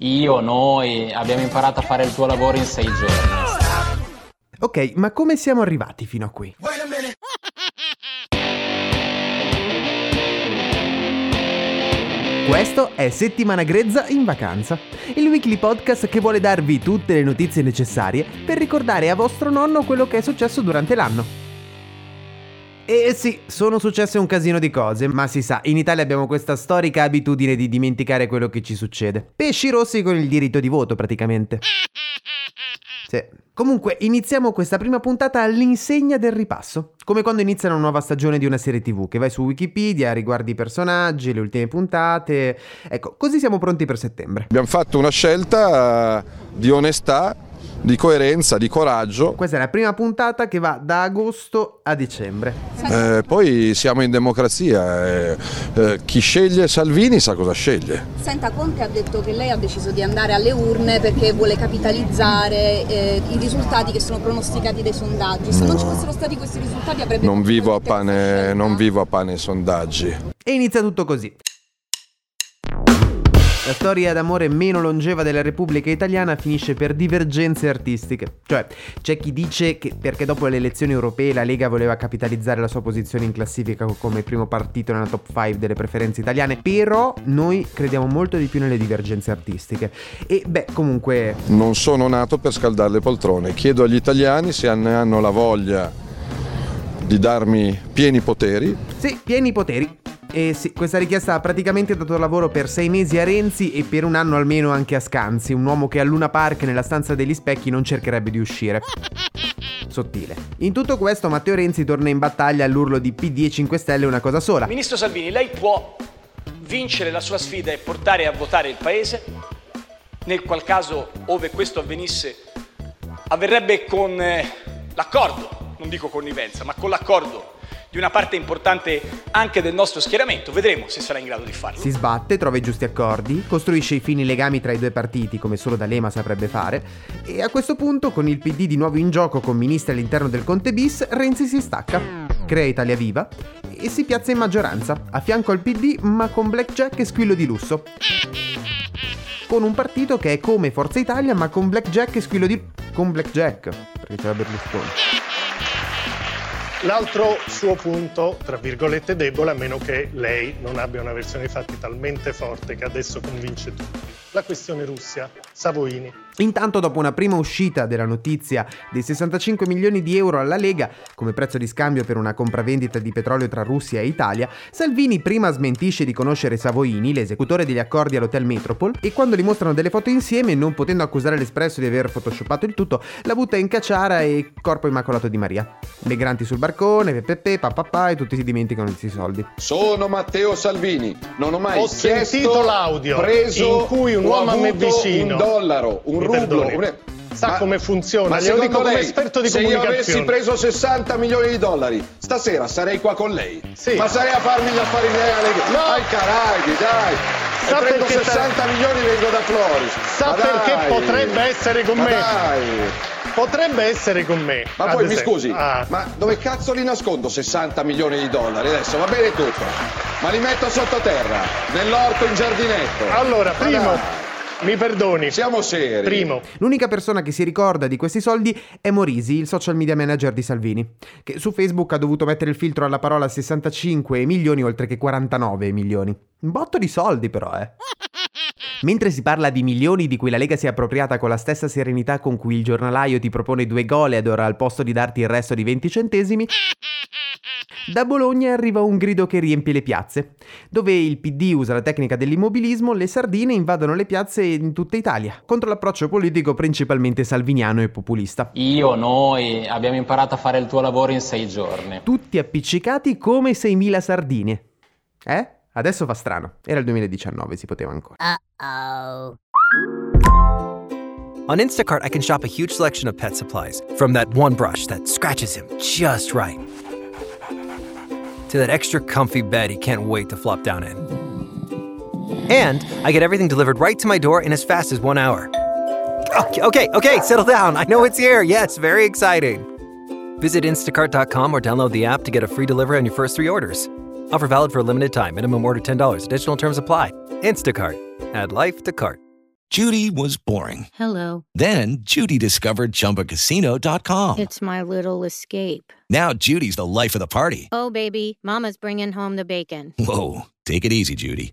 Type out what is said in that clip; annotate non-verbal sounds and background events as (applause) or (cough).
Io, noi abbiamo imparato a fare il tuo lavoro in sei giorni. Ok, ma come siamo arrivati fino a qui? Questo è Settimana Grezza in vacanza, il weekly podcast che vuole darvi tutte le notizie necessarie per ricordare a vostro nonno quello che è successo durante l'anno. E sì, sono successe un casino di cose, ma si sa, in Italia abbiamo questa storica abitudine di dimenticare quello che ci succede. Pesci rossi con il diritto di voto, praticamente. (laughs) Sì. Comunque, iniziamo questa prima puntata all'insegna del ripasso, come quando inizia una nuova stagione di una serie TV, che vai su Wikipedia, riguardi i personaggi, le ultime puntate. Ecco, così siamo pronti per settembre. Abbiamo fatto una scelta di onestà di coerenza, di coraggio. Questa è la prima puntata che va da agosto a dicembre. Eh, poi siamo in democrazia, eh, eh, chi sceglie Salvini sa cosa sceglie. Senta, Conte ha detto che lei ha deciso di andare alle urne perché vuole capitalizzare eh, i risultati che sono pronosticati dai sondaggi. Se non ci fossero stati questi risultati avrebbe... Non vivo, a pane, non vivo a pane ai sondaggi. E inizia tutto così. La storia d'amore meno longeva della Repubblica Italiana finisce per divergenze artistiche. Cioè, c'è chi dice che perché dopo le elezioni europee la Lega voleva capitalizzare la sua posizione in classifica come primo partito nella top 5 delle preferenze italiane, però noi crediamo molto di più nelle divergenze artistiche. E beh, comunque, Non sono nato per scaldare le poltrone. Chiedo agli italiani se ne hanno la voglia di darmi pieni poteri. sì, pieni poteri. E sì, questa richiesta ha praticamente dato lavoro per sei mesi a Renzi e per un anno almeno anche a Scanzi, un uomo che a Luna Park nella stanza degli specchi non cercherebbe di uscire. Sottile. In tutto questo Matteo Renzi torna in battaglia all'urlo di PD e 5 Stelle una cosa sola. Ministro Salvini, lei può vincere la sua sfida e portare a votare il Paese, nel qual caso, ove questo avvenisse, avverrebbe con eh, l'accordo, non dico connivenza, ma con l'accordo di una parte importante anche del nostro schieramento. Vedremo se sarà in grado di farlo. Si sbatte, trova i giusti accordi, costruisce i fini legami tra i due partiti come solo D'Alema saprebbe fare e a questo punto con il PD di nuovo in gioco con ministri all'interno del Conte bis, Renzi si stacca, crea Italia Viva e si piazza in maggioranza, a fianco al PD ma con blackjack e squillo di lusso. Con un partito che è come Forza Italia ma con blackjack e squillo di... con blackjack, perché c'era Berlusconi. L'altro suo punto, tra virgolette, debole, a meno che lei non abbia una versione dei fatti talmente forte che adesso convince tutti. La questione Russia, Savoini. Intanto, dopo una prima uscita della notizia dei 65 milioni di euro alla Lega come prezzo di scambio per una compravendita di petrolio tra Russia e Italia, Salvini prima smentisce di conoscere Savoini, l'esecutore degli accordi all'Hotel Metropol, e quando gli mostrano delle foto insieme, non potendo accusare l'Espresso di aver photoshoppato il tutto, la butta in cacciara e corpo immacolato di Maria. Migranti sul barcone, pepepe, papà e tutti si dimenticano di questi soldi. Sono Matteo Salvini, non ho mai Ho chiesto, sentito l'audio preso in cui un o uomo a me vicino- un dollaro, un Mi rublo, un- Sa come funziona, ma glielo dico come lei, esperto di se io avessi comunicazione. preso 60 milioni di dollari, stasera sarei qua con lei. Sì. Ma sarei a farmi gli affari miei alle... No. Ai Caraibi, dai! Sa prendo perché 60 milioni e vengo da Floris. Sa Ma perché potrebbe essere con Ma me. dai! Potrebbe essere con me. Ma poi mi esempio. scusi, Ah. ma dove cazzo li nascondo 60 milioni di dollari? Adesso va bene tutto, ma li metto sottoterra, nell'orto in giardinetto. Allora, Ma primo, mi perdoni. siamo seri. Primo, L'unica persona che si ricorda di questi soldi è Morisi, il social media manager di Salvini, che su Facebook ha dovuto mettere il filtro alla parola 65 milioni oltre che 49 milioni. Un botto di soldi però, eh. Mentre si parla di milioni di cui la Lega si è appropriata con la stessa serenità con cui il giornalaio ti propone due Goleador al posto di darti il resto di 20 centesimi, da Bologna arriva un grido che riempie le piazze. Dove il PD usa la tecnica dell'immobilismo, le sardine invadono le piazze in tutta Italia, contro l'approccio politico principalmente salviniano e populista. Io, noi abbiamo imparato a fare il tuo lavoro in sei giorni. Tutti appiccicati come 6.000 sardine. Eh? Adesso fa strano. Era il 2019, si poteva ancora. On Instacart, I can shop a huge selection of pet supplies, from that one brush that scratches him just right, to that extra comfy bed he can't wait to flop down in. And I get everything delivered right to my door in as fast as one hour. Okay, okay, okay, settle down. I know it's here. Yes, very exciting. Visit instacart.com or download the app to get a free delivery on your first three orders. Offer valid for a limited time. Minimum order $10. Additional terms apply. Instacart. Add life to cart. Judy was boring. Hello. Then Judy discovered ChumbaCasino.com. It's my little escape. Now Judy's the life of the party. Oh, baby, Mama's bringing home the bacon. Whoa, take it easy, Judy.